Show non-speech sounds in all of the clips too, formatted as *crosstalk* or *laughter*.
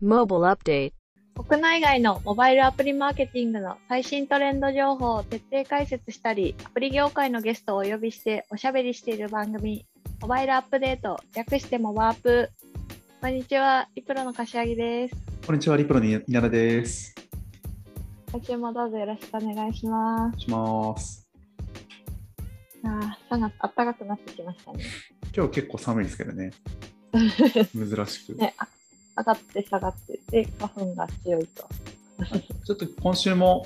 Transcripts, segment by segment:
Mobile Update 国内外のモバイルアプリマーケティングの最新トレンド情報を徹底解説したり、アプリ業界のゲストをお呼びしておしゃべりしている番組、モバイルアップデート、略してモバアップ。こんにちは、リプロの柏木です。こんにちは、リプロの稲田です。今週もどうぞよろしくお願いします。お願いします。ああ、3月暖かくなってきましたね。今日結構寒いですけどね、*laughs* 珍しく。ね、あ上がって下がって、で、花粉が強いと。*laughs* ちょっと今週も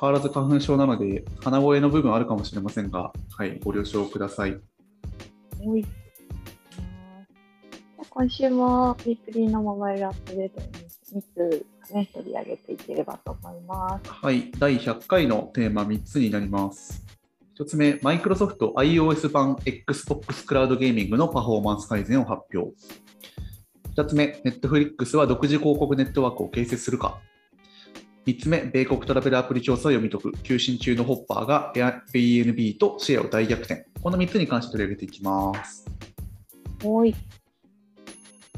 変わらず花粉症なので、鼻声の部分あるかもしれませんが、はい、ご了承ください。おい。今週もウィークリーのモバイルアップデートに3つ、ね、取り上げていければと思います。はい、第100回のテーマ3つになります。1つ目、マイクロソフト iOS 版 Xbox クラウドゲーミングのパフォーマンス改善を発表。2つ目、Netflix は独自広告ネットワークを形成するか。3つ目、米国トラベルアプリ調査を読み解く。休診中のホッパーが Airbnb とシェアを大逆転。この3つに関して取り上げていきます。おい。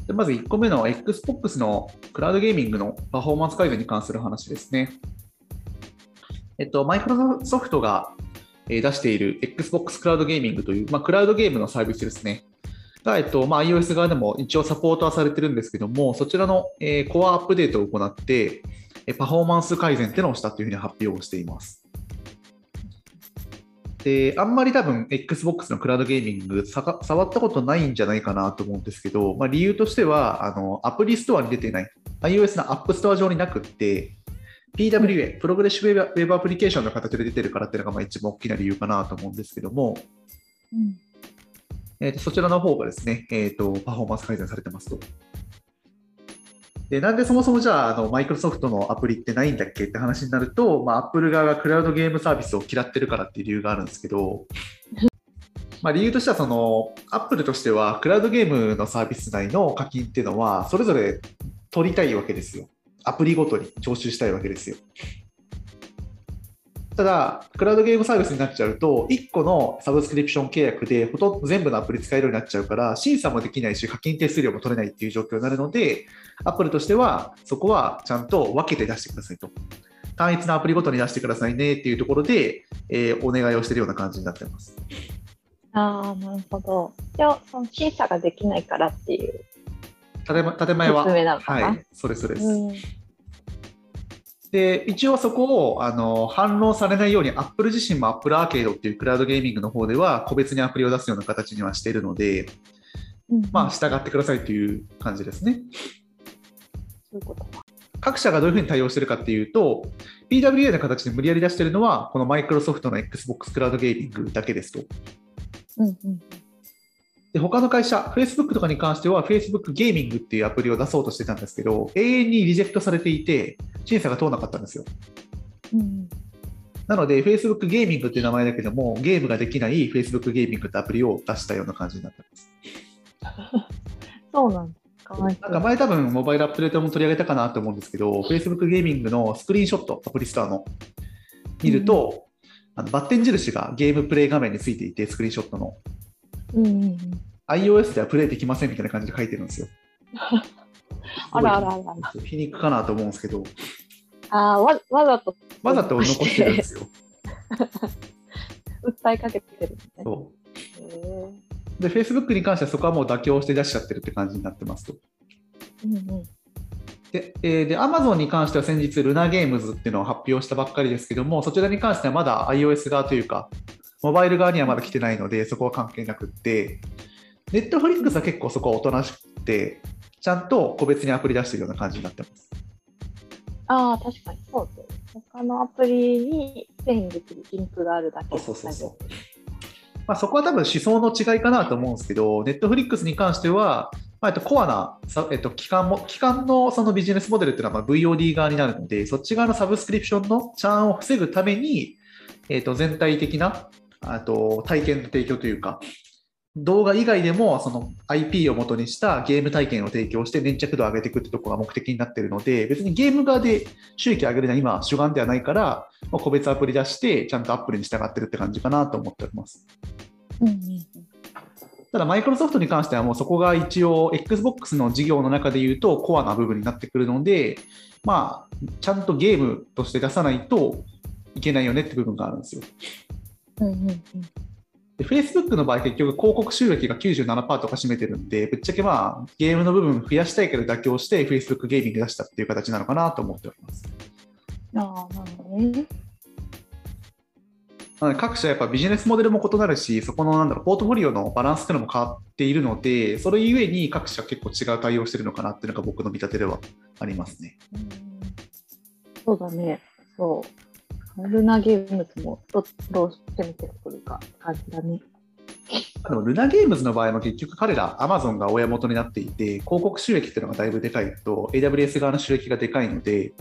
でまず1個目の Xbox のクラウドゲーミングのパフォーマンス改善に関する話ですね。えっと、マイクロソフトがえー出している Xbox クラウドゲーミングという、まあ、クラウドゲームのサービスですね。が、えっとまあ、iOS 側でも一応サポートはされてるんですけども、そちらの、えーコアアップデートを行って、えーパフォーマンス改善っていうのをしたというふうに発表をしています。で、あんまり多分 Xbox のクラウドゲーミング触ったことないんじゃないかなと思うんですけど、まあ、理由としてはあのアプリストアに出てない、iOS の App Store 上になくって、PWA、 Progressive Web Web Application の形で出てるからっていうのがまあ一番大きな理由かなと思うんですけども、うん。えーとそちらの方がですね、えーと、パフォーマンス改善されてますと。でなんでそもそもじゃあ、あのマイクロソフトのアプリってないんだっけって話になると、まあ、Apple 側がクラウドゲームサービスを嫌ってるからっていう理由があるんですけど、*laughs* まあ、理由としてはその、Apple としては、クラウドゲームのサービス内の課金っていうのは、それぞれ取りたいわけですよ。アプリごとに徴収したいわけですよ。ただ、クラウドゲームサービスになっちゃうと、1個のサブスクリプション契約で、ほとんど全部のアプリ使えるようになっちゃうから、審査もできないし、課金手数料も取れないっていう状況になるので、アップルとしては、そこはちゃんと分けて出してくださいと。単一のアプリごとに出してくださいねっていうところで、えーお願いをしているような感じになってます。ああ、なるほど。じゃあ、その審査ができないからっていう建前は。はい、それそれです。うん。で、一応そこをあの反論されないように、Apple 自身も Apple アーケードっていうクラウドゲーミングの方では、個別にアプリを出すような形にはしているので、うんまあ、従ってくださいという感じですね。そういうことか。各社がどういうふうに対応しているかっていうと、PWA の形で無理やり出しているのは、このマイクロソフトの Xbox クラウドゲーミングだけですと。うんうん。で他の会社、Facebook とかに関しては、Facebook ゲーミングっていうアプリを出そうとしてたんですけど、永遠にリジェクトされていて、審査が通らなかったんですよ。うんなので、Facebook ゲーミングっていう名前だけども、ゲームができない Facebook ゲーミングってアプリを出したような感じになってます。*laughs* そうなんだ。かわいそうなんか前多分モバイルアップデートも取り上げたかなと思うんですけど、Facebook ゲーミングのスクリーンショット、アプリストアの見ると、あのバッテン印がゲームプレイ画面についていて、スクリーンショットの。うんうんうん。iOS ではプレイできませんみたいな感じで書いてるんですよ。*laughs* あらあらあら。皮肉かなと思うんですけど、ああ、わわざとわざと残してるんですよ。*laughs* 訴えかけてるんですね。そへうで、Facebook に関してはそこはもう妥協して出しちゃってるって感じになってますと。ーうんうん。で、えーで、Amazon に関しては先日、ルナゲームズっていうのを発表したばっかりですけども、そちらに関してはまだ iOS 側というか、モバイル側にはまだ来てないので、そこは関係なくって、Netflix は結構そこはおとなしくて、ちゃんと個別にアプリ出してるような感じになってます。ああ、確かにそうです。他のアプリに遷移できるリンクがあるだけそうそうそうそうまあ、そこは多分思想の違いかなと思うんですけど、Netflix に関しては、まあ、えっと、コアな、さえっと、機関も、機関のそのビジネスモデルっていうのはまあ VOD 側になるので、そっち側のサブスクリプションのチャーンを防ぐために、えっと、全体的な、あと、体験の提供というか、動画以外でもその IP を元にしたゲーム体験を提供して粘着度を上げていくってところが目的になっているので、別にゲーム側で収益を上げるのは今主眼ではないから、まあ個別アプリ出して、ちゃんとアップルに従ってるって感じかなと思っております。うんたただ、マイクロソフトに関してはもうそこが一応、Xbox の事業の中で言うとコアな部分になってくるので、まあ、ちゃんとゲームとして出さないといけないよねって部分があるんですよ。うんうんうん。で、Facebook の場合、結局広告収益が97%とか占めてるんで、ぶっちゃけまあ、ゲームの部分増やしたいけど妥協して Facebook ゲーミング出したっていう形なのかなと思っております。ああ、なるほどね。各社やっぱビジネスモデルも異なるし、そこのなんだろう、ポートフォリオのバランスっていうのも変わっているので、それゆえに各社結構違う対応してるのかなっていうのが僕の見立てではありますね。うんそうだね。そう。ルナゲームズもどどう攻めてくるか感じだね。でもルナゲームズの場合も結局彼ら、アマゾンが親元になっていて、広告収益っていうのがだいぶでかいと、AWS 側の収益がでかいので、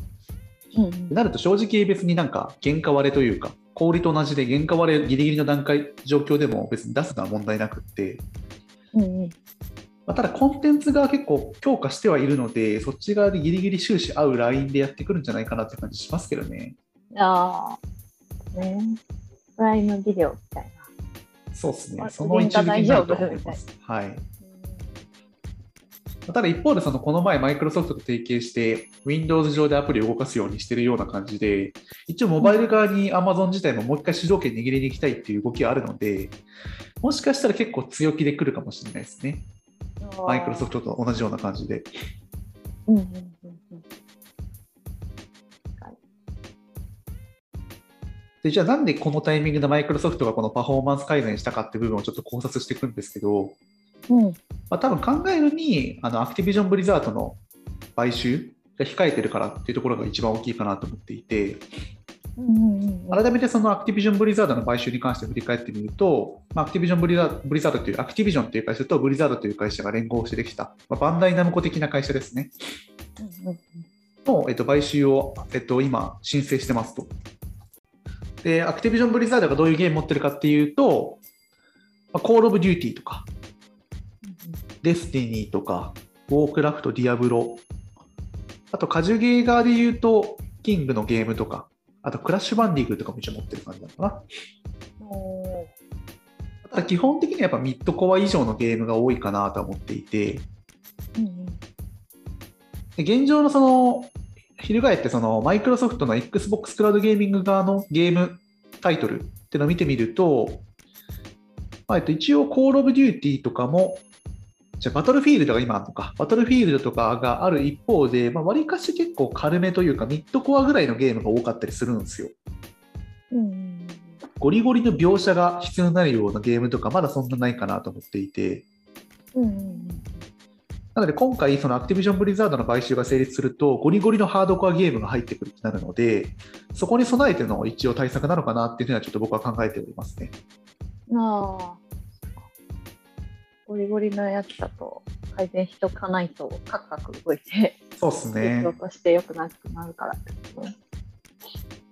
うんうんなると正直別になんか原価割れというか、小売りと同じで原価割れギリギリの段階、状況でも別に出すのは問題なくって、うんうんまあ、ただコンテンツが結構強化してはいるので、そっち側でギリギリ収支合うラインでやってくるんじゃないかなって感じしますけどね。ああ、ね。プライムビデオみたいな。そうですねあ。その一部になると思います。はい。ただ一方で、そのこの前、マイクロソフトと提携して、Windows 上でアプリを動かすようにしてるような感じで、一応モバイル側に Amazon 自体ももう一回主導権握りに行きたいっていう動きがあるので、もしかしたら結構強気で来るかもしれないですね。マイクロソフトと同じような感じで。ト。うんうんでじゃあなんでこのタイミングでマイクロソフトがこのパフォーマンス改善したかっていう部分をちょっと考察していくんですけど、うんまあ、多分考えるにあのアクティビジョン・ブリザードの買収が控えてるからっていうところが一番大きいかなと思っていて、うんうんうん改めてそのアクティビジョン・ブリザードの買収に関して振り返ってみると、まあ、アクティビジョンブリザード・ブリザードという、アクティビジョンという会社とブリザードという会社が連合してできた、まあ、バンダイナムコ的な会社ですね。うんうんの、えっと、買収を、えっと、今、申請してますと。で、アクティビジョン・ブリザードがどういうゲーム持ってるかっていうと、まあ、コール・オブ・デューティーとか、デスティニーとか、ウォークラフト、ディアブロ、あと、カジュゲー側で言うと、キングのゲームとか、あと、クラッシュバンディクーとかも一応持ってる感じなのかな。ただ基本的にはやっぱミッドコア以上のゲームが多いかなとは思っていて、ーうんうん。で現状のその、翻ってそのマイクロソフトの Xbox クラウドゲーミング側のゲームタイトルっていうのを見てみると、まあえっと、一応 Call of Duty とかも、じゃあバトルフィールドが今あるのか、バトルフィールドとかがある一方で、まあ、割かし結構軽めというか、ミッドコアぐらいのゲームが多かったりするんですよ。うんうん。ゴリゴリの描写が必要になるようなゲームとか、まだそんなないかなと思っていて、うんうんうんなので今回、そのアクティビジョン・ブリザードの買収が成立すると、ゴリゴリのハードコアゲームが入ってくるってなるので、そこに備えての一応対策なのかなっていうふうにはちょっと僕は考えておりますね。ああ。ゴリゴリのやつだと改善しとかないとカクカク動いてそうですねとして良くなくなるからね。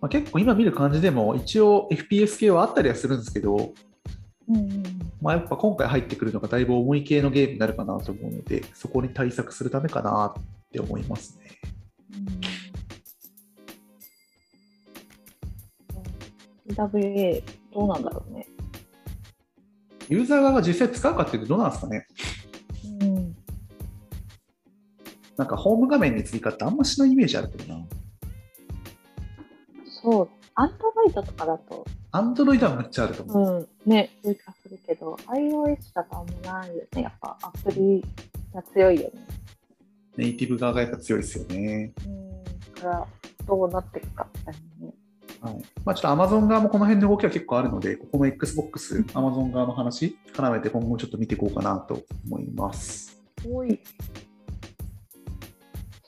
まあ、結構今見る感じでも、一応 FPS 系はあったりはするんですけど、うんうんまあ、やっぱ今回入ってくるのがだいぶ重い系のゲームになるかなと思うので、そこに対策するためかなって思いますね。うん WA どうなんだろうね。ユーザー側が実際使うかっていうとどうなんですかねうん、なんかホーム画面に追加ってあんましないイメージあるけどな。そう、アンドロイドとかだと、Android はめっちゃあると思う。うん、ね、追加するけど、iOS だとあんまないよね。やっぱアプリが強いよね。ネイティブ側がやっぱ強いですよね。うん、だから、どうなっていくかみたいなね。はいまあ、ちょっと Amazon 側もこの辺の動きは結構あるので、ここの Xbox、Amazon 側の話、絡めて今後ちょっと見ていこうかなと思います。多い。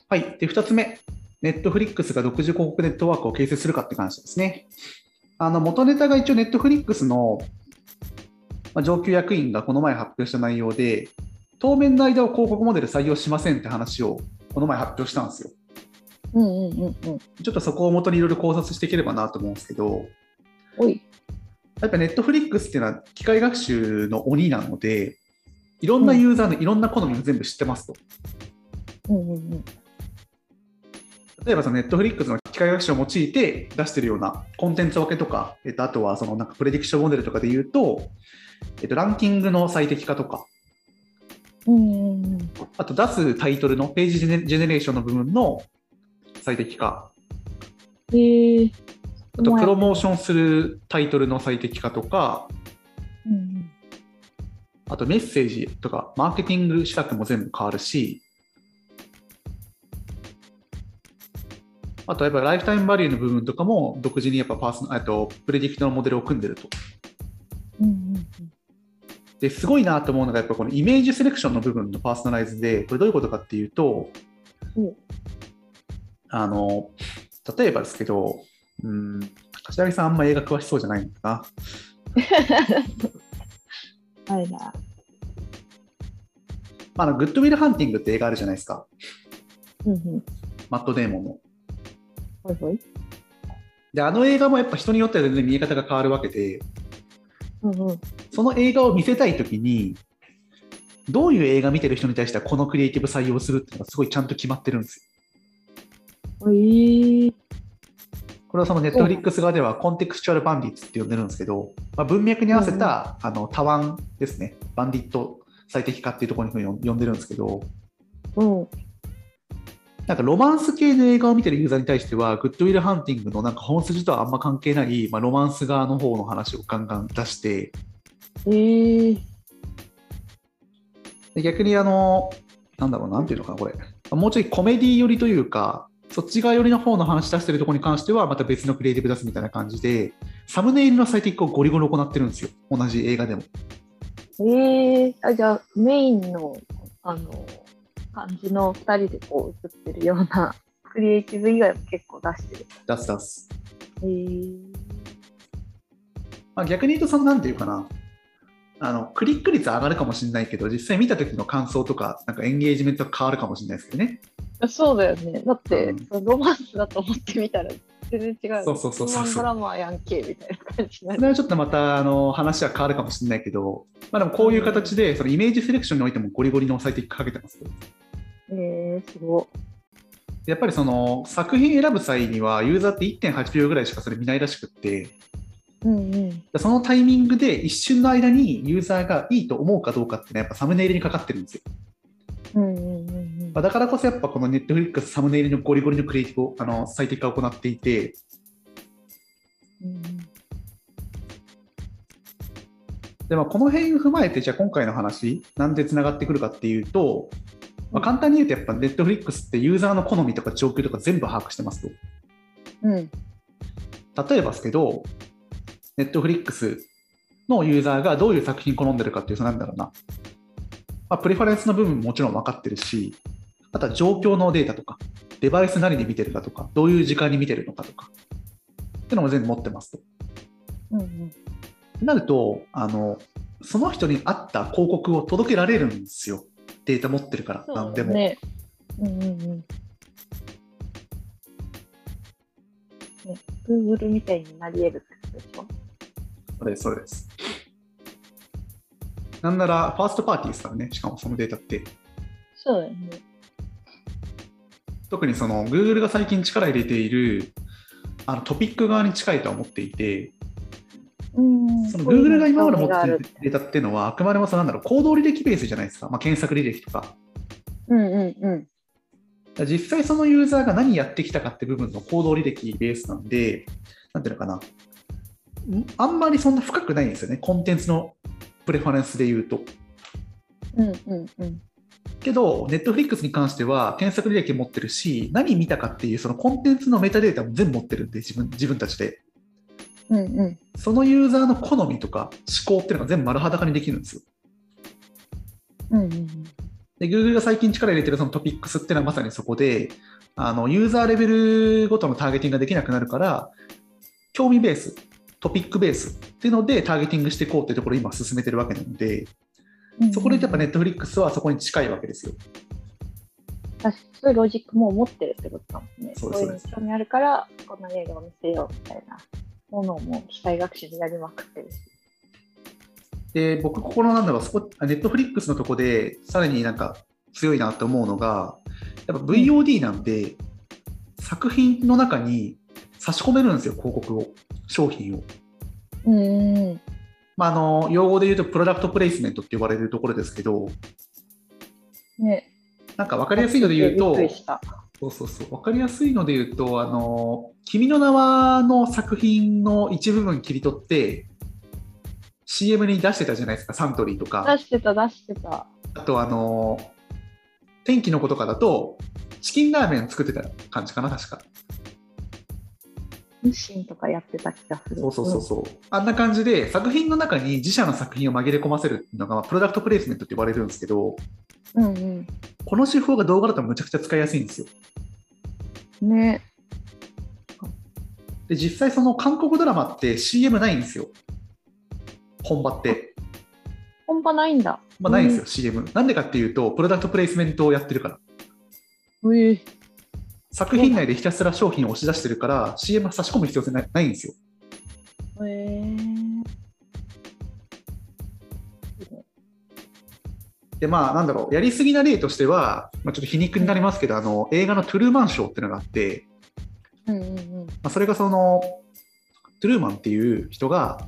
はい。で、2つ目。Netflix が独自広告ネットワークを形成するかって話ですね。あの、元ネタが一応 Netflix の、まあ、上級役員がこの前発表した内容で、当面の間を広告モデル採用しませんって話をこの前発表したんですよ。うんうんうんうん。ちょっとそこを元にいろいろ考察していければなと思うんですけど、多い。やっぱネットフリックスっていうのは機械学習の鬼なので、いろんなユーザーのいろんな好みを全部知ってますと。うんうんうん。例えばそのネットフリックスの機械学習を用いて出してるようなコンテンツ分けとか、えっと、あとはそのなんかプレディクションモデルとかで言うと、えっと、ランキングの最適化とか、うん。あと出すタイトルのページジェネジェネレーションの部分の最適化、へえ。あとプロモーシションするタイトルの最適化とか。うんあとメッセージとかマーケティング施策も全部変わるし、あとやっぱりライフタイムバリューの部分とかも独自にやっぱパーソナ、えっと、プレディクトのモデルを組んでると。うん。うんうんですごいなと思うのがやっぱこのイメージセレクションの部分のパーソナライズで、これどういうことかっていうと、うんあの、例えばですけど、うん、柏木さんあんま映画詳しそうじゃないんだな。うん。はいな。まあ、あのグッドウィル・ハンティングって映画あるじゃないですか。うんうん。マット・デーモンの。ほいほい。で、あの映画もやっぱ人によっては全然見え方が変わるわけで、うんうん。その映画を見せたいときに、どういう映画見てる人に対してはこのクリエイティブ採用するっていうのがすごいちゃんと決まってるんですよ。ええ。これはそのネットフリックス側ではコンテクスチュアルバンディッツって呼んでるんですけど、まあ、文脈に合わせた、あの多腕ですね、バンディット最適化っていうところに呼んでるんですけど、うん。なんかロマンス系の映画を見てるユーザーに対しては、グッドウィル・ハンティングのなんか本筋とはあんま関係ない、まあ、ロマンス側の方の話をガンガン出して、ええ。逆にあの、なんだろう、なんていうのかな、これ、もうちょいコメディ寄りというか、そっち側寄りの方の話出してるところに関しては、また別のクリエイティブ出すみたいな感じで、サムネイルの最適化をゴリゴリ行ってるんですよ、同じ映画でも。ええあ、じゃあ、メインの、あの、感じの二人でこう映ってるような、*laughs* クリエイティブ以外も結構出してる。出す出す。ええまあ、逆に言うと、そのなんていうかな、あのクリック率上がるかもしれないけど、実際見た時の感想とか、なんかエンゲージメントが変わるかもしれないですけどね。そうだよね。だって、うんそのロマンスだと思ってみたら全然違う。そうそうそうそうドラマやんけみたいな感じになる。それはちょっとまたあの話は変わるかもしれないけど、まあ、でもこういう形で、そのイメージセレクションにおいてもゴリゴリの最適化かけてますよ。えー、すごやっぱりその作品選ぶ際には、ユーザーって1.8秒ぐらいしかそれ見ないらしくって、い。うんうん。そのタイミングで一瞬の間にユーザーがいいと思うかどうかってね、やっぱサムネイルにかかってるんですよ。うんうんうんうんまあ、だからこそやっぱこのネットフリックスサムネイルのゴリゴリのクリエイティブをあの最適化を行っていて、うんでまあ、この辺を踏まえて、じゃあ今回の話、なんでつながってくるかっていうと、まあ、簡単に言うと、やっぱネットフリックスってユーザーの好みとか状況とか全部把握してますと。うん。例えばですけど、ネットフリックスのユーザーがどういう作品好んでるかっていうと、なんだろうな、まあ、プレファレンスの部分ももちろん分かってるし、あとは状況のデータとか、デバイス何で見てるかとか、どういう時間に見てるのかとか、っていうのも全部持ってますと。うんうん。なるとあの、その人に合った広告を届けられるんですよ。データ持ってるから、そうなんでも。ね。うんうんうん。ね、Google みたいになり得るってことでしょ？そうです、そうです。なんなら、ファーストパーティーですからね、しかもそのデータって。そうだよね。特にその Google が最近力入れているあのトピック側に近いとは思っていて、うんその Google が今まで持ってるるデータっていうのは、あくまでもそのなんだろう行動履歴ベースじゃないですか、まあ、検索履歴とか。うんうんうん。実際そのユーザーが何やってきたかって部分の行動履歴ベースなんで、なんていうのかな、んあんまりそんな深くないんですよね、コンテンツのプレファレンスで言うと。うんうんうん。けど、Netflix に関しては検索履歴持ってるし、何見たかっていうそのコンテンツのメタデータも全部持ってるんで、自分自分たちで。うんうん。そのユーザーの好みとか思考っていうのが全部丸裸にできるんですよ。うんうんうん。で、Google が最近力入れてるそのトピックスっていうのはまさにそこで、あのユーザーレベルごとのターゲティングができなくなるから、興味ベース、トピックベースっていうのでターゲティングしていこうっていうところを今進めてるわけなので、そこでやっぱ Netflix はそこに近いわけですよ。そういうロジックも持ってるってことだもんね。そうですこういうの興味あるから、この映画を見せようみたいなものをもう機械学習でやりまくってるし。で、僕、ここのなんだろう、そこ、ネットフリックスのとこで、さらになんか強いなと思うのが、やっぱ VOD なんで、作品の中に差し込めるんですよ、広告を、商品を。うんうん。まあ、あの用語で言うとプロダクトプレイスメントって呼ばれるところですけど、ね。なんか分かりやすいので言うと。そうそうそう、分かりやすいので言うと、あの君の名はの作品の一部分切り取って、CM に出してたじゃないですか、サントリーとか。出してた、出してた。あと、あの天気の子とかだと、チキンラーメン作ってた感じかな、確か。日清とかやってた気がする。そうそうそうそう。あんな感じで、作品の中に自社の作品を紛れ込ませるっていうのが、まあプロダクトプレイスメントって呼ばれるんですけど、うん。うんこの手法が動画だとむちゃくちゃ使いやすいんですよ。うん。ね。で、実際その韓国ドラマって CM ないんですよ。本場って。本場ないんだ。まあ、ないんですよ、CM。なんでかっていうと、プロダクトプレイスメントをやってるから。うん。ええ作品内でひたすら商品を押し出してるから、CM 差し込む必要性ないないんですよ。えで、まあ、なんだろう、やりすぎな例としては、まあ、ちょっと皮肉になりますけど、あの映画のトゥルーマンショーっていうのがあって、うんうんうん。まあ、それがその、トゥルーマンっていう人が、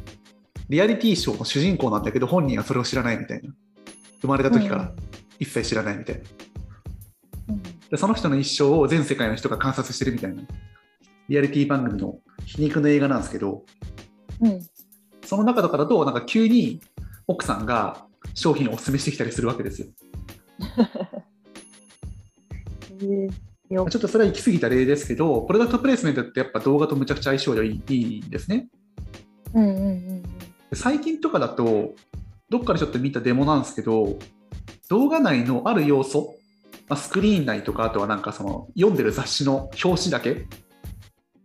リアリティショーの主人公なんだけど、本人はそれを知らないみたいな。生まれた時から一切知らないみたいな。うん。でその人の一生を全世界の人が観察してるみたいな、リアリティ番組の皮肉の映画なんですけど、うん。その中とかだと、なんか急に奥さんが商品をお勧めしてきたりするわけです *laughs* よ。ちょっとそれは行き過ぎた例ですけど、プロダクトプレイスメントってやっぱ動画とむちゃくちゃ相性がいいいいんですね。うんうんうんで最近とかだと、どっかでちょっと見たデモなんですけど、動画内のある要素、まあ、スクリーン内とか、あとはなんかその読んでる雑誌の表紙だけ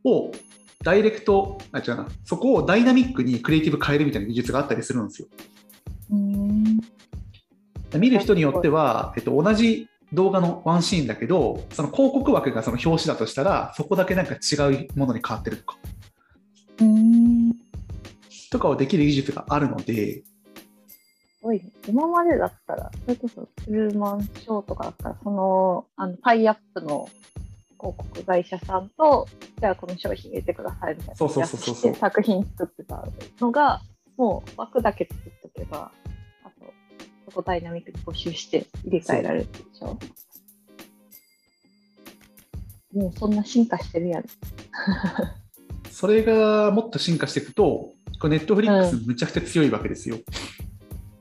をダイレクト、あ、違うな、そこをダイナミックにクリエイティブ変えるみたいな技術があったりするんですよ。うん。見る人によっては、えっと、同じ動画のワンシーンだけど、その広告枠がその表紙だとしたら、そこだけなんか違うものに変わってるとか、うん。とかをできる技術があるので、すごいね。今までだったら、それこそトゥルーマンショーとかだったら、その、あの、タイアップの広告会社さんと、じゃあこの商品入れてくださいみたいな。そうそうそうそう作品作ってたのが、もう枠だけ作っとけば、こダイナミックに募集して入れ替えられるでしょ？もうそんな進化してるやん。*laughs* それがもっと進化していくと、こネットフリックスむちゃくちゃ強いわけですよ。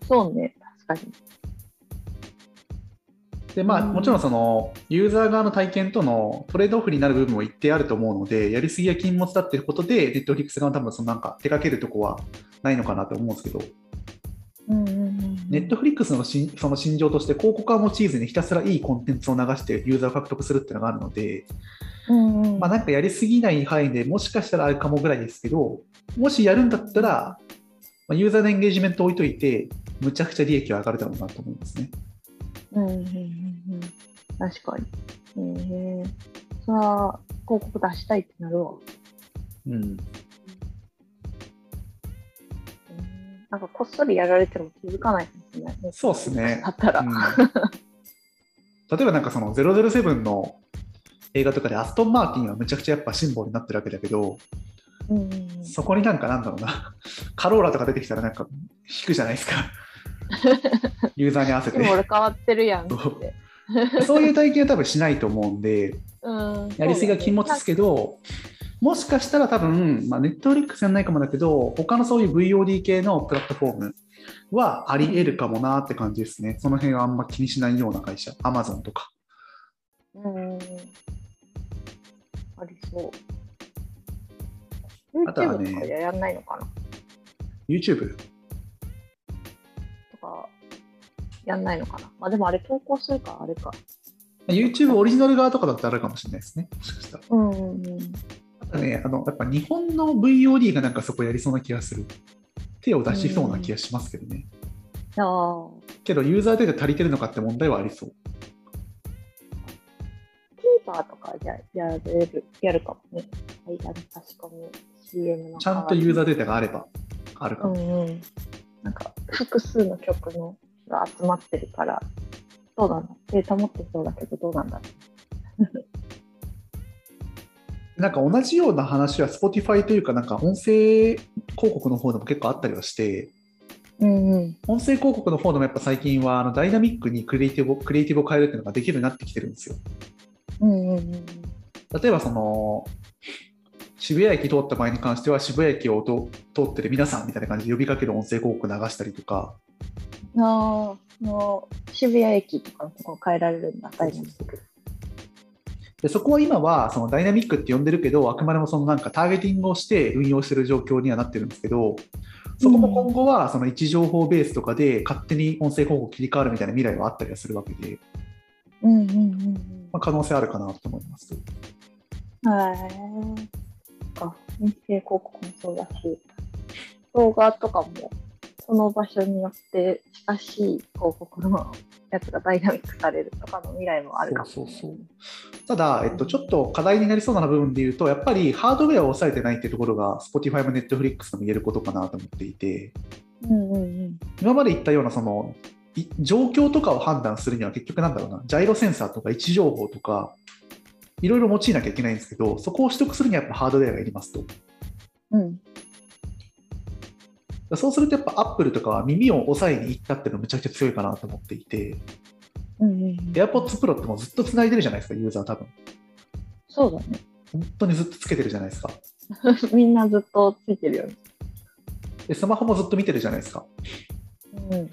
そうね、確かに。で、まあ、うんもちろんそのユーザー側の体験とのトレードオフになる部分も一定あると思うので、やりすぎや禁物だっていうことで、ネットフリックス側は多分そのなんか手掛けるとこはないのかなと思うんですけど、うんうんうんうん。ネットフリックスのしその心情として、広告は用いずにひたすらいいコンテンツを流してユーザーを獲得するっていうのがあるので、うんうん、まあ、なんかやりすぎない範囲でもしかしたらあるかもぐらいですけど、もしやるんだったら、まあ、ユーザーのエンゲージメントを置いといて、むちゃくちゃ利益は上がるだろうなと思いますね。うんうんうんうん。確かに。ええそれは広告出したいってなるわ。うん、うんなんかこっそりやられても気づかないね。そうっすねだったら。うん例えばなんかその007の映画とかでアストン・マーティンはむちゃくちゃやっぱシンボルになってるわけだけど、うんそこになんかなんだろうな、*laughs* カローラとか出てきたらなんか引くじゃないですか。*laughs* ユーザーに合わせて変わってるやん。そういう体験は多分しないと思うんで、うん、やりすぎが禁物ですけど、もしかしたら多分、まあ、ネットフリックスやんないかもだけど、他のそういう VOD 系のプラットフォームはあり得るかもなって感じですね。その辺はあんま気にしないような会社、Amazon とか。うん。ありそう。あとはね YouTube とかやんないのかな？YouTube？とか、やんないのかな？まあでもあれ投稿するか、あれか。YouTube オリジナル側とかだったらあるかもしれないですね。もしかしたら。うんうんうん。あとね、あのやっぱ日本の VOD がなんかそこやりそうな気がする。手を出しそうな気がしますけどね。ああ。けど、ユーザーデータ足りてるのかって問題はありそう。TVer とかじゃやれる、やるかもね。間に差し込む CM のちゃんとユーザーで。データがあれば、あるかも。うんうん。なんか、複数の曲のが集まってるから、どうだデータ持ってそうだけど、どうなんだなんか同じような話は Spotify というか、なんか音声広告の方でも結構あったりはして、うんうん。音声広告の方でもやっぱ最近はあのダイナミックにクリエイティブクリエイティブを変えるっていうのができるようになってきてるんですよ。うんうんうん。例えばその渋谷駅通った場合に関しては渋谷駅をと通ってる皆さんみたいな感じで呼びかける音声広告流したりとかああ、の渋谷駅とかのところ変えられるんだ、ダイナミック。でそこは今はそのダイナミックって呼んでるけどあくまでもそのなんかターゲティングをして運用してる状況にはなってるんですけどそこも今後はその位置情報ベースとかで勝手に音声広告切り替わるみたいな未来はあったりはするわけで、うんうんうんまあ、可能性あるかなと思います。うん。はい。か、音声広告もそうだし、動画とかも、その場所によって近しい広告のやつがダイナミックされるとかの未来もあるかも。そうそうただ、えっと、ちょっと課題になりそうな部分で言うと、やっぱりハードウェアを抑えてないっていうところが、Spotify も Netflix も言えることかなと思っていて、うんうんうん。今まで言ったようなそのい状況とかを判断するには結局なんだろうな、ジャイロセンサーとか位置情報とか、いろいろ用いなきゃいけないんですけど、そこを取得するにはやっぱハードウェアがいりますと。うん。そうするとやっぱ Apple とかは耳を抑えに行ったっていうのがめちゃくちゃ強いかなと思っていて、うんうんうん、AirPods Pro ってもうずっと繋いでるじゃないですか、ユーザー多分。そうだね。本当にずっとつけてるじゃないですか。*laughs* みんなずっとついてるよね。で、スマホもずっと見てるじゃないですか。うん。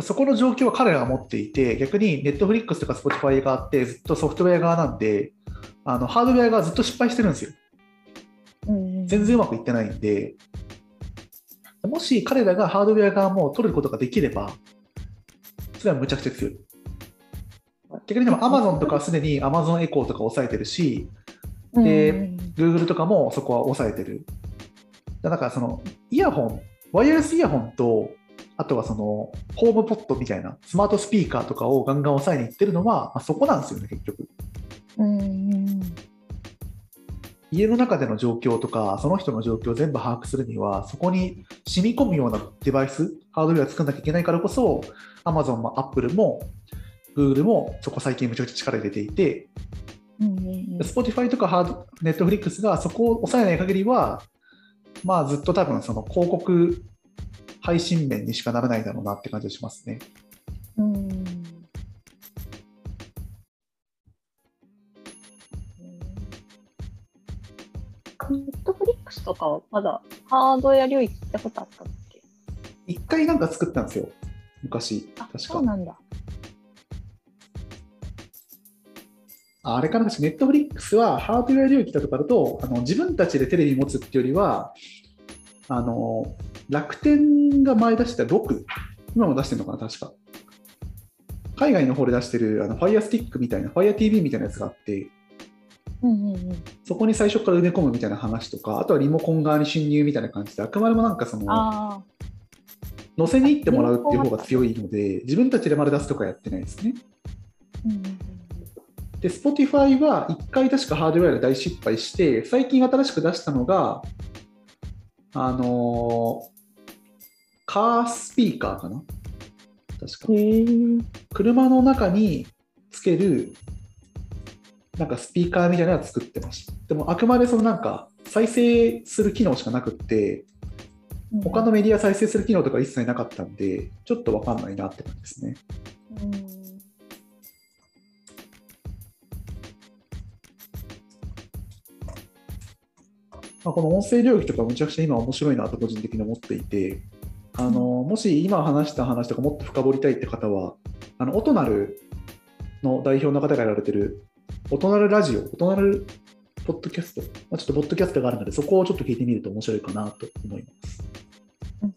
そこの状況は彼らが持っていて、逆に Netflix とか Spotify があって、ずっとソフトウェア側なんで、あのハードウェアがずっと失敗してるんですよ。うんうん、全然うまくいってないんで、もし彼らがハードウェア側も取ることができれば、それはむちゃくちゃ強い。逆にでも Amazon とかはすでに Amazon エコーとか抑えてるし、で Google とかもそこは抑えてる。だからそのイヤホン、ワイヤレスイヤホンと、あとはそのホームポットみたいなスマートスピーカーとかをガンガン抑えにいってるのは、まあ、そこなんですよね、結局。うんうん家の中での状況とか、その人の状況を全部把握するには、そこに染み込むようなデバイス、ハードウェアを作らなきゃいけないからこそ、Amazon も Apple も Google もそこ最近むちゃくちゃ力入れていて、うんうんうん、Spotify とかハード Netflix がそこを抑えない限りは、まあずっと多分その広告配信面にしかならないだろうなって感じがしますね。スとかはまだハードウェア領域行ったことあったっけ？一回なんか作ったんですよ、昔、あ、確か。そうなんだ。ああれかな、ネットフリックスはハードウェア領域だとかだとあの、自分たちでテレビ持つっていうよりは、あの楽天が前出した6、今も出してるのかな、確か。海外の方で出してるあの Fire Stick みたいな、Fire TV みたいなやつがあって、うんうんうん。そこに最初から埋め込むみたいな話とか、あとはリモコン側に侵入みたいな感じで、あくまでもなんかその、ああ、載せに行ってもらうっていう方が強いので、自分たちで丸出すとかやってないですね。うんで、Spotify は1回確かハードウェアで大失敗して、最近新しく出したのが、あのーカースピーカーかな？確か。車の中につける、なんかスピーカーみたいなのを作ってました。でも、あくまでそのなんか、再生する機能しかなくって、他のメディア再生する機能とか一切なかったんで、ちょっとわかんないなって感じですね。うんまあ、この音声領域とかむちゃくちゃ今面白いなと個人的に思っていて、あのもし今話した話とかもっと深掘りたいって方は、あのオトナルの代表の方がやられてる、オトナルラジオ、オトナルポッドキャスト、まあ、ちょっとポッドキャストがあるので、そこをちょっと聞いてみると面白いかなと思います。うん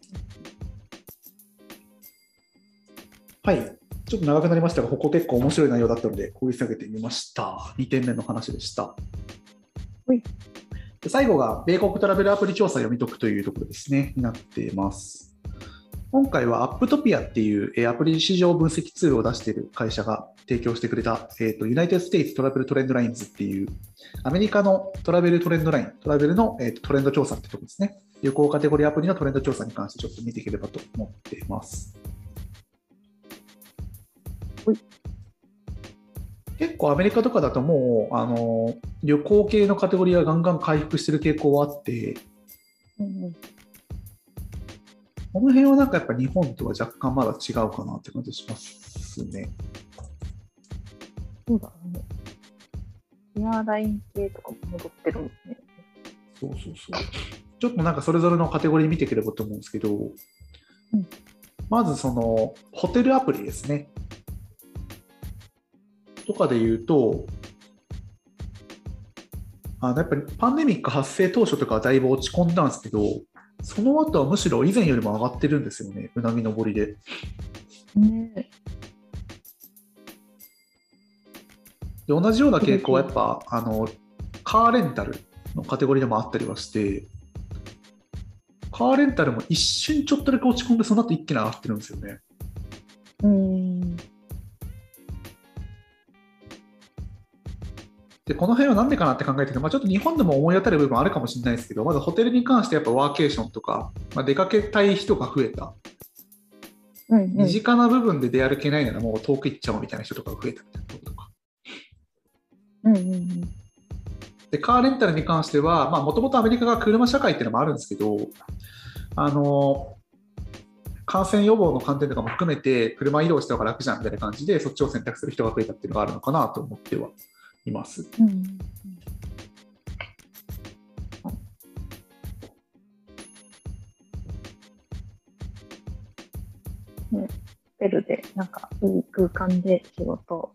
はい。ちょっと長くなりましたが、ここ結構面白い内容だったので、掘り下げてみました。2点目の話でした。はいで最後が、米国トラベルアプリ調査読み解くというところですね、になっています。今回は Apptopia っていうアプリ市場分析ツールを出している会社が提供してくれた、えーと、 United States Travel Trendlines っていう、アメリカのトラベルトレンドライン、トラベルの、えーとトレンド調査ってところですね。旅行カテゴリーアプリのトレンド調査に関してちょっと見ていければと思っています。結構アメリカとかだともうあの旅行系のカテゴリーはガンガン回復してる傾向はあってうんこの辺はなんかやっぱ日本とは若干まだ違うかなって感じしますね。そうだね。エアライン系とかも戻ってるもんね。そうそうそう。ちょっとなんかそれぞれのカテゴリー見ていければと思うんですけど、まずそのホテルアプリですね。とかで言うと、あのやっぱりパンデミック発生当初とかはだいぶ落ち込んだんですけど、その後はむしろ以前よりも上がってるんですよね、うなぎ登りで。ねで同じような傾向はやっぱあのカーレンタルのカテゴリーでもあったりはして、カーレンタルも一瞬ちょっとだけ落ち込んで、その後一気に上がってるんですよね。で、この辺はなんでかなって考えてて、まあ、ちょっと日本でも思い当たる部分あるかもしれないですけど、まずホテルに関してやっぱワーケーションとか、まあ、出かけたい人が増えた。うんうん身近な部分で出歩けないならもう遠く行っちゃおうみたいな人とかが増えたみたいなこととか。うんうんうん。で、カーレンタルに関しては、もともとアメリカが車社会っていうのもあるんですけど、あの、感染予防の観点とかも含めて、車移動した方が楽じゃんみたいな感じで、そっちを選択する人が増えたっていうのがあるのかなと思ってはいます。うんね、ホテルでなんかいい空間で仕事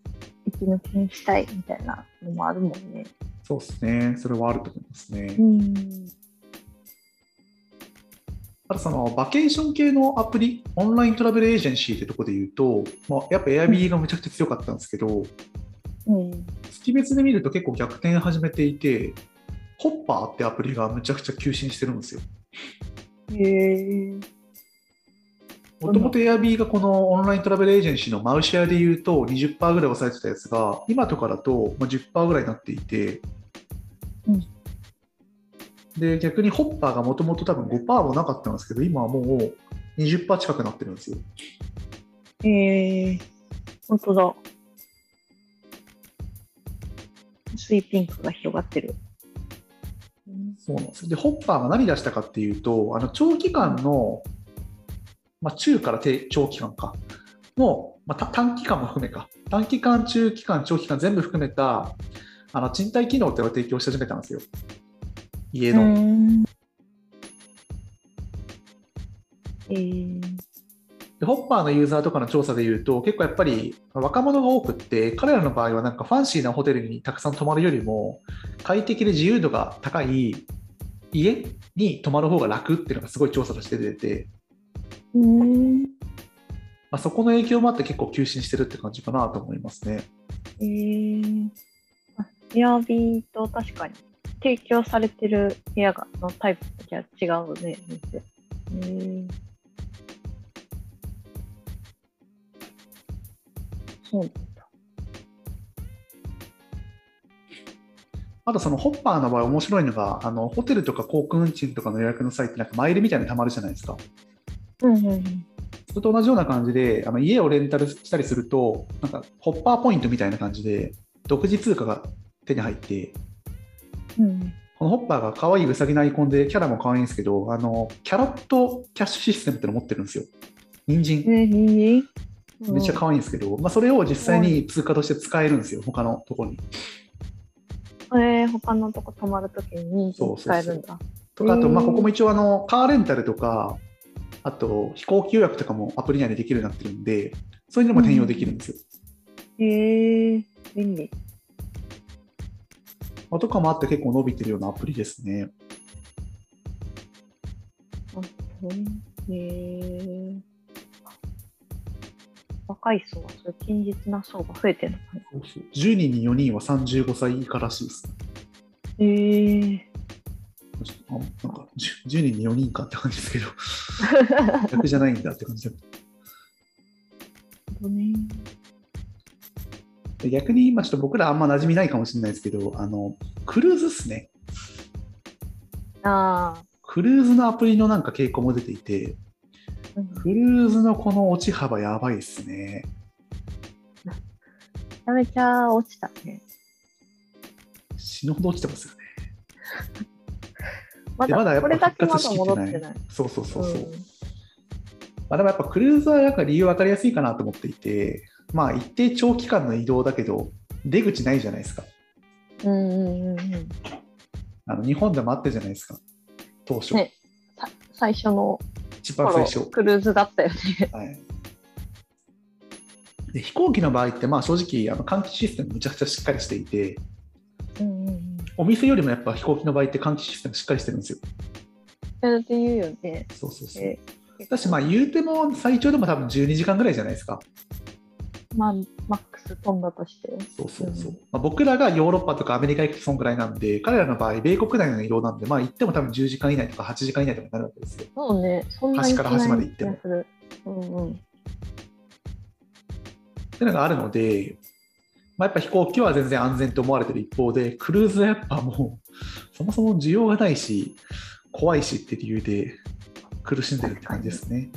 息抜きにしたいみたいなのもあるもんね。そうですね。それはあると思いますね。ん。あとそのバケーション系のアプリ、オンライントラベルエージェンシーってとこで言うと、まあ、やっぱ Airb がめちゃくちゃ強かったんですけど、うん。月別で見ると結構逆転始めていて、ホッパーってアプリがむちゃくちゃ急進してるんですよ。もともと Airb がこのオンライントラベルエージェンシーのマウシェアで言うと20%ぐらい抑えてたやつが、今とかだとまあ10%ぐらいになっていて、うんで逆にホッパーがもともと多分5%もなかったんですけど、今はもう20%近くなってるんですよ。へえ。本当だ。薄いピンクが広がってる。うんそうなんですよで、ホッパーが何出したかっていうと、あの長期間の、まあ、中から低長期間かの、まあ、た短期間も含めか、短期間、中期間、長期間全部含めたあの賃貸機能っていうのを提供し始めたんですよ。家の。うん。えー、でホッパーのユーザーとかの調査でいうと、結構やっぱり若者が多くって、彼らの場合はなんかファンシーなホテルにたくさん泊まるよりも、快適で自由度が高い家に泊まる方が楽っていうのがすごい調査として出てて、うん。まあ、そこの影響もあって結構急進してるって感じかなと思いますね。えー、あエアビーと確かに提供されてる部屋がのタイプじゃ違うね、店。えー、そうなんだ。あとそのホッパーの場合面白いのが、あのホテルとか航空運賃とかの予約の際ってなんかマイルみたいにたまるじゃないですか。うんうんうん。それと同じような感じで、あの家をレンタルしたりすると、なんかホッパーポイントみたいな感じで、独自通貨が手に入って、うん、このホッパーが可愛いウサギのアイコンで、キャラも可愛いんですけど、あのキャロットキャッシュシステムってのを持ってるんですよ。人参。えー、めっちゃ可愛いんですけど、まあ、それを実際に通貨として使えるんですよ、他のところに。えー、他のとこ泊まるときにそうそうそう使えるんだ。とか、あと、まあ、ここも一応あの、カーレンタルとか、あと飛行機予約とかもアプリ内でできるようになってるんで、そういうのも転用できるんですよ。へえー、便利。まあとかもあって結構伸びてるようなアプリですね。あへえ若い層はそういう堅実な層が増えてるのかな。そうそう10人に4人は35歳以下らしいです。へえちょっとあなんか 10, 10人に4人かって感じですけど、*laughs* 逆じゃないんだって感じだね。で逆に今ちょっと僕らあんま馴染みないかもしれないですけど、あのクルーズっすね。ああ、クルーズのアプリのなんか傾向も出ていて、うんクルーズのこの落ち幅やばいっすね。めちゃめちゃ落ちたね。死ぬほど落ちてますよね。*laughs* までまだやっぱ復活しきってない。そうそうそうそう。んまあ、でもやっぱクルーズはなんか理由分かりやすいかなと思っていて、まあ一定長期間の移動だけど、出口ないじゃないですか。うんうんうんうん。あの日本でもあったじゃないですか、当初。ねさ最初の一番最初。クルーズだったよね。はい、で飛行機の場合って、まあ正直、あの換気システムむちゃくちゃしっかりしていて、うんうんうん。お店よりもやっぱ飛行機の場合って換気システムしっかりしてるんですよ。だって言うよね。そうそうそう。えだし、まあ言うても最長でも多分12時間ぐらいじゃないですか。まあ、マックス飛んだとして。そうそうそう。うんまあ、僕らがヨーロッパとかアメリカ行くとそんぐらいなんで、彼らの場合、米国内の移動なんで、まあ行っても多分10時間以内とか8時間以内とかになるわけですよ。そうね、そんなに端から端まで行っても。うんうん。っていうのがあるので、まあ、やっぱ飛行機は全然安全と思われてる一方で、クルーズはやっぱもう、そもそも需要がないし、怖いしって理由で苦しんでるって感じですね。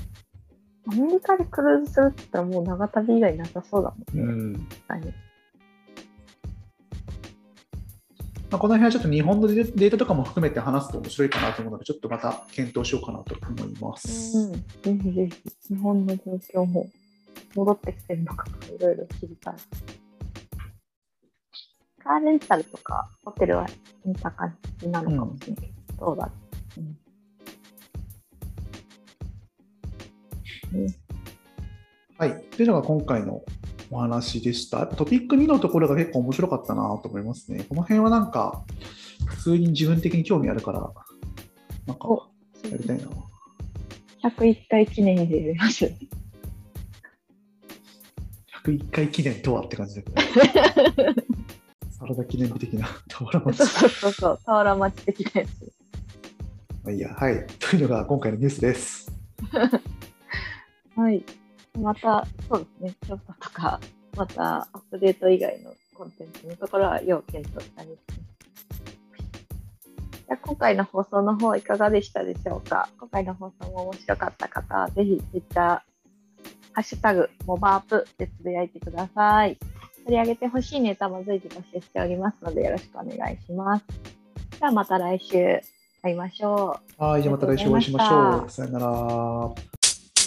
アメリカでクルーズするって言ったらもう長旅以外なさそうだもうんんね。確かにまあ、この辺はちょっと日本のデデータとかも含めて話すと面白いかなと思うので、ちょっとまた検討しようかなと思います。うん。ぜひぜひ、日本の状況も戻ってきてるのかいろいろ知りたい。カーレンタルとかホテルは見た感じなのかもしれないけど、どうだろう。うんはい。というのが今回のお話でした。トピック2のところが結構面白かったなと思いますね。この辺はなんか、普通に自分的に興味あるから、なんか、おやりたいな。101回記念でやります。101回記念とはって感じだけど。*laughs* サラダ記念日的な、*laughs* 俵町。そうそうそう、俵町的なやつ。まあいいや。はい。というのが今回のニュースです。*laughs* はい。また、そうですね、調査とか、またアップデート以外のコンテンツのところは要検討したりです。じゃ今回の放送の方いかがでしたでしょうか？今回の放送も面白かった方は、ぜひ Twitter、ハッシュタグ、モバアップでつぶやいてください。取り上げてほしいネタも随時募集しておりますので、よろしくお願いします。ではまた来週会いましょう。はい。じゃあまた来週お会いしましょう。さよなら。